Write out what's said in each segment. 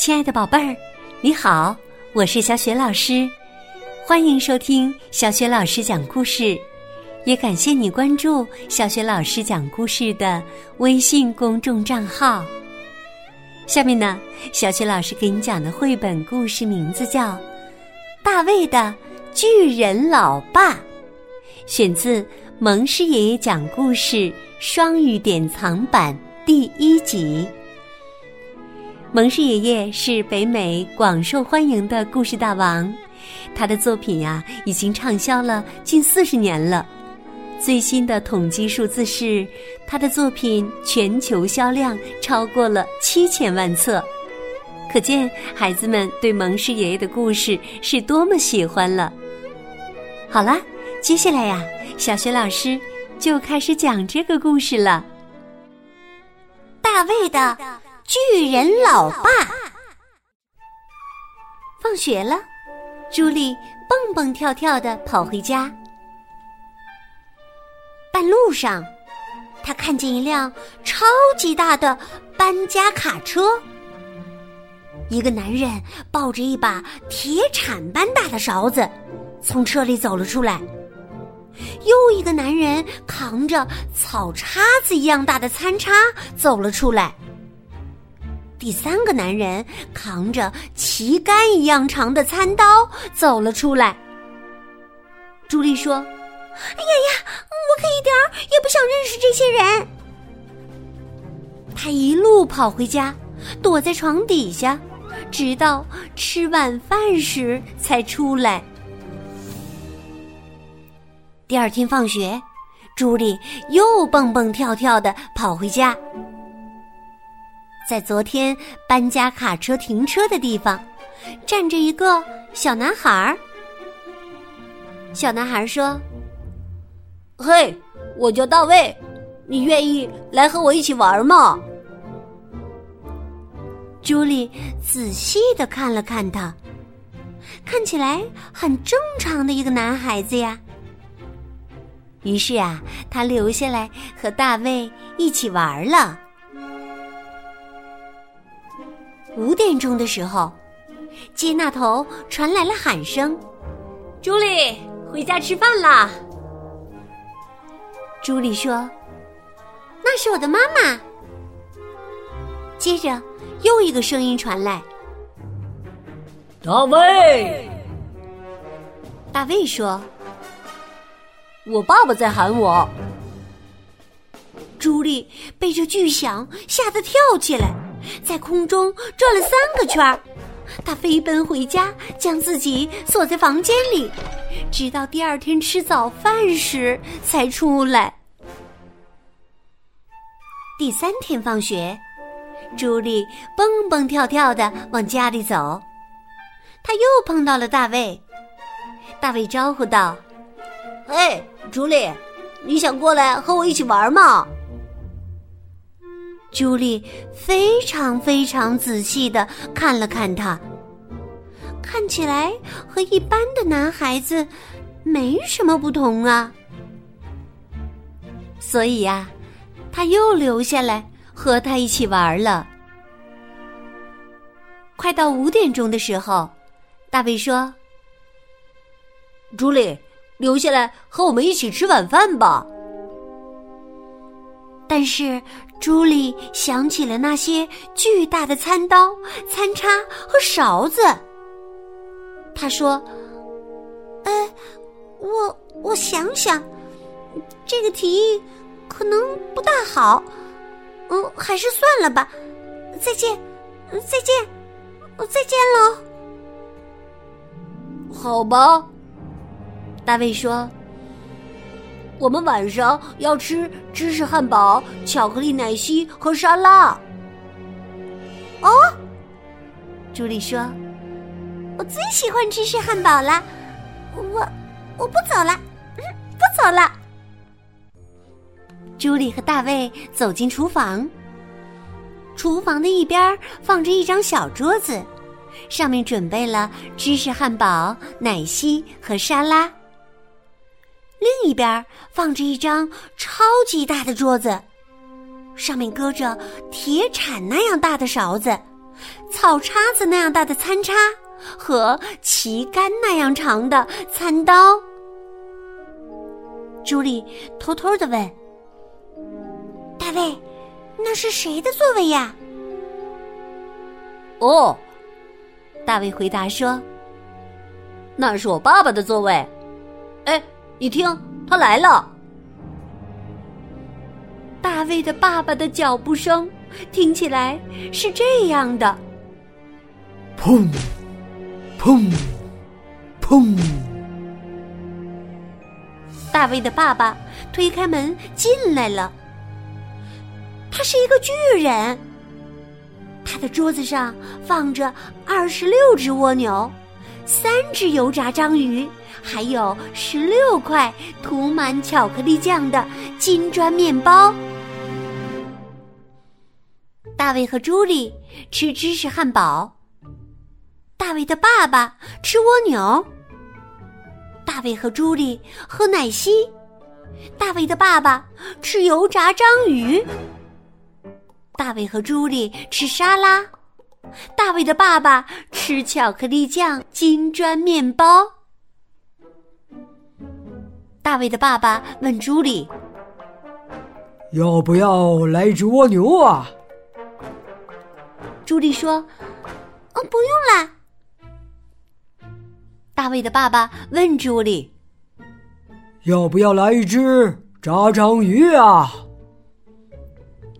亲爱的宝贝儿，你好，我是小雪老师，欢迎收听小雪老师讲故事，也感谢你关注小雪老师讲故事的微信公众账号。下面呢，小雪老师给你讲的绘本故事名字叫《大卫的巨人老爸》，选自蒙氏爷爷讲故事双语典藏版第一集。蒙氏爷爷是北美广受欢迎的故事大王，他的作品呀已经畅销了近四十年了。最新的统计数字是，他的作品全球销量超过了七千万册，可见孩子们对蒙氏爷爷的故事是多么喜欢了。好啦，接下来呀，小学老师就开始讲这个故事了。大卫的。巨人老爸放学了，朱莉蹦蹦跳跳的跑回家。半路上，他看见一辆超级大的搬家卡车，一个男人抱着一把铁铲般大的勺子从车里走了出来，又一个男人扛着草叉子一样大的餐叉走了出来。第三个男人扛着旗杆一样长的餐刀走了出来。朱莉说：“哎呀呀，我可一点儿也不想认识这些人。”他一路跑回家，躲在床底下，直到吃晚饭时才出来。第二天放学，朱莉又蹦蹦跳跳的跑回家。在昨天搬家卡车停车的地方，站着一个小男孩儿。小男孩说：“嘿，我叫大卫，你愿意来和我一起玩吗？”朱莉仔细的看了看他，看起来很正常的一个男孩子呀。于是啊，他留下来和大卫一起玩了。五点钟的时候，街那头传来了喊声：“朱莉，回家吃饭啦！”朱莉说：“那是我的妈妈。”接着又一个声音传来：“大卫。”大卫说：“我爸爸在喊我。”朱莉被这巨响吓得跳起来。在空中转了三个圈儿，他飞奔回家，将自己锁在房间里，直到第二天吃早饭时才出来。第三天放学，朱莉蹦蹦跳跳的往家里走，他又碰到了大卫。大卫招呼道：“嘿，朱莉，你想过来和我一起玩吗？”朱莉非常非常仔细的看了看他，看起来和一般的男孩子没什么不同啊。所以呀，他又留下来和他一起玩了。快到五点钟的时候，大卫说：“朱莉，留下来和我们一起吃晚饭吧。”但是。朱莉想起了那些巨大的餐刀、餐叉和勺子。她说：“呃，我我想想，这个提议可能不大好。嗯，还是算了吧。再见，再见，再见喽。”好吧，大卫说。我们晚上要吃芝士汉堡、巧克力奶昔和沙拉。哦，朱莉说：“我最喜欢芝士汉堡了。”我我不走了，不走了。朱莉和大卫走进厨房，厨房的一边放着一张小桌子，上面准备了芝士汉堡、奶昔和沙拉。另一边放着一张超级大的桌子，上面搁着铁铲那样大的勺子，草叉子那样大的餐叉和旗杆那样长的餐刀。朱莉偷偷的问：“大卫，那是谁的座位呀？”哦，大卫回答说：“那是我爸爸的座位。”哎，你听，他来了。大卫的爸爸的脚步声听起来是这样的：砰，砰，砰。大卫的爸爸推开门进来了。他是一个巨人。他的桌子上放着二十六只蜗牛，三只油炸章鱼，还有十六块涂满巧克力酱的金砖面包。大卫和朱莉吃芝士汉堡。大卫的爸爸吃蜗牛。大卫和朱莉喝奶昔。大卫的爸爸吃油炸章鱼。大卫和朱莉吃沙拉，大卫的爸爸吃巧克力酱金砖面包。大卫的爸爸问朱莉：“要不要来一只蜗牛啊？”朱莉说：“哦，不用啦。”大卫的爸爸问朱莉：“要不要来一只炸章鱼啊？”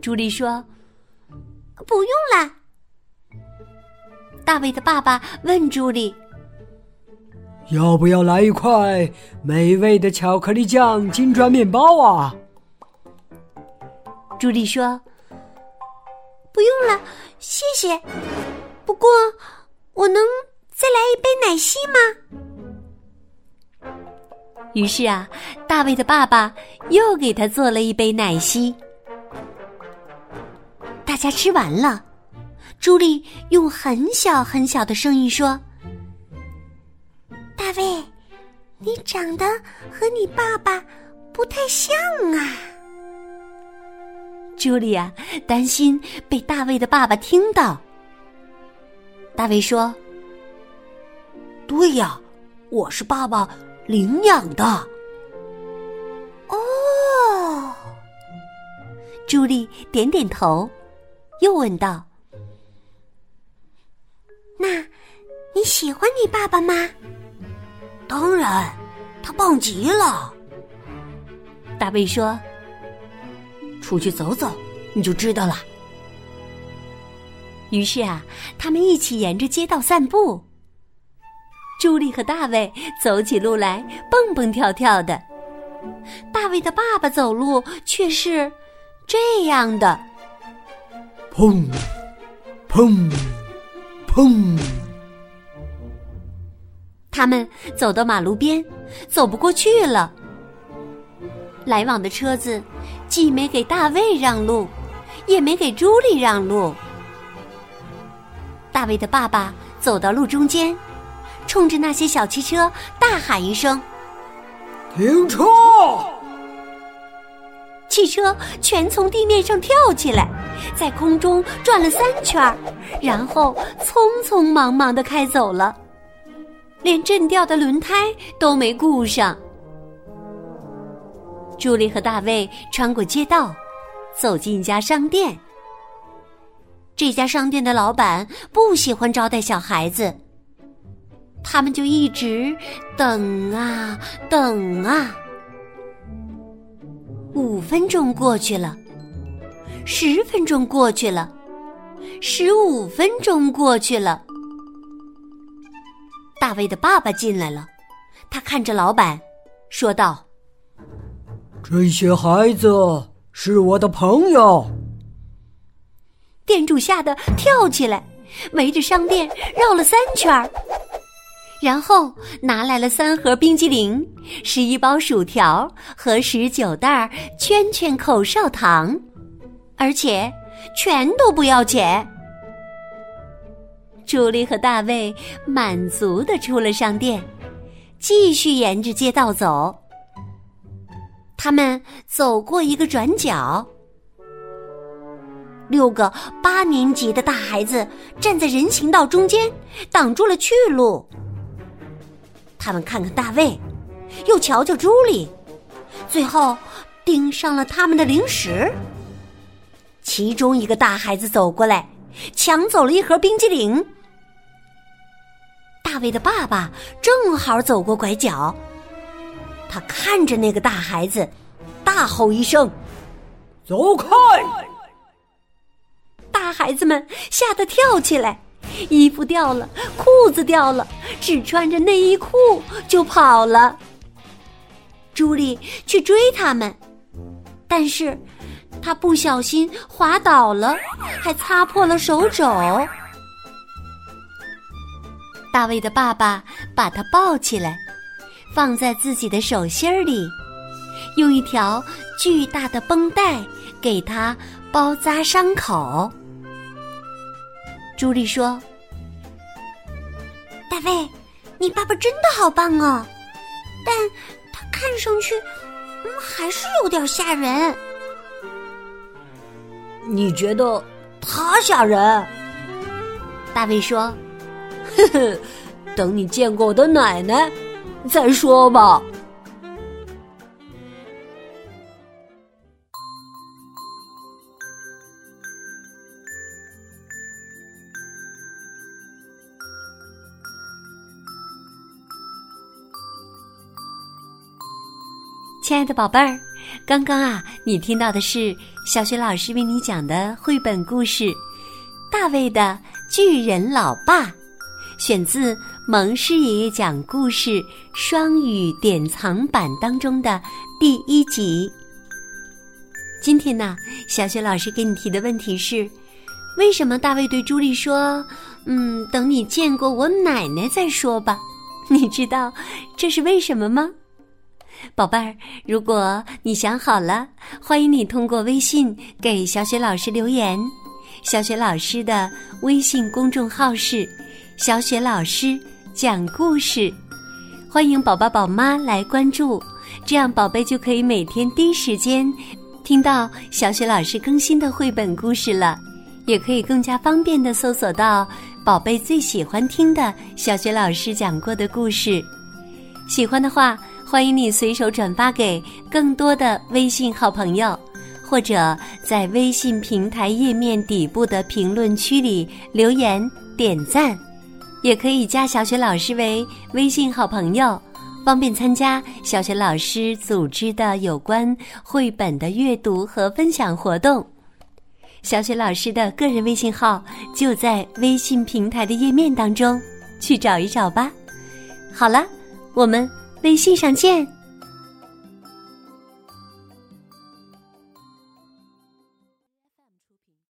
朱莉说。不用了。大卫的爸爸问朱莉：“要不要来一块美味的巧克力酱金砖面包啊？”朱莉说：“不用了，谢谢。不过，我能再来一杯奶昔吗？”于是啊，大卫的爸爸又给他做了一杯奶昔。大家吃完了，朱莉用很小很小的声音说：“大卫，你长得和你爸爸不太像啊。”朱莉啊，担心被大卫的爸爸听到。大卫说：“对呀，我是爸爸领养的。”哦，朱莉点点头。又问道：“你喜欢你爸爸吗？”“当然，他棒极了。”大卫说。“出去走走，你就知道了。”于是啊，他们一起沿着街道散步。朱莉和大卫走起路来蹦蹦跳跳的，大卫的爸爸走路却是这样的。砰！砰！砰！他们走到马路边，走不过去了。来往的车子既没给大卫让路，也没给朱莉让路。大卫的爸爸走到路中间，冲着那些小汽车大喊一声：“停车！”汽车全从地面上跳起来。在空中转了三圈，然后匆匆忙忙的开走了，连震掉的轮胎都没顾上。朱莉和大卫穿过街道，走进一家商店。这家商店的老板不喜欢招待小孩子，他们就一直等啊等啊。五分钟过去了。十分钟过去了，十五分钟过去了。大卫的爸爸进来了，他看着老板，说道：“这些孩子是我的朋友。”店主吓得跳起来，围着商店绕了三圈儿，然后拿来了三盒冰激凌、十一包薯条和十九袋圈圈口哨糖。而且全都不要钱。朱莉和大卫满足的出了商店，继续沿着街道走。他们走过一个转角，六个八年级的大孩子站在人行道中间，挡住了去路。他们看看大卫，又瞧瞧朱莉，最后盯上了他们的零食。其中一个大孩子走过来，抢走了一盒冰激凌。大卫的爸爸正好走过拐角，他看着那个大孩子，大吼一声：“走开！”大孩子们吓得跳起来，衣服掉了，裤子掉了，只穿着内衣裤就跑了。朱莉去追他们，但是她不小心滑倒了，还擦破了手肘。大卫的爸爸把他抱起来，放在自己的手心里，用一条巨大的绷带给他包扎伤口。朱莉说：“大卫，你爸爸真的好棒哦，但他看上去，嗯，还是有点吓人。你觉得他吓人？”大卫说。呵呵，等你见过我的奶奶再说吧。亲爱的宝贝儿，刚刚啊，你听到的是小学老师为你讲的绘本故事《大卫的巨人老爸》。选自蒙氏爷爷讲故事双语典藏版当中的第一集。今天呢，小雪老师给你提的问题是：为什么大卫对朱莉说：“嗯，等你见过我奶奶再说吧？” 你知道这是为什么吗？宝贝儿，如果你想好了，欢迎你通过微信给小雪老师留言。小雪老师的微信公众号是。小雪老师讲故事，欢迎宝宝宝妈来关注，这样宝贝就可以每天第一时间听到小雪老师更新的绘本故事了，也可以更加方便的搜索到宝贝最喜欢听的小雪老师讲过的故事。喜欢的话，欢迎你随手转发给更多的微信好朋友，或者在微信平台页面底部的评论区里留言点赞。也可以加小雪老师为微信好朋友，方便参加小雪老师组织的有关绘本的阅读和分享活动。小雪老师的个人微信号就在微信平台的页面当中，去找一找吧。好了，我们微信上见。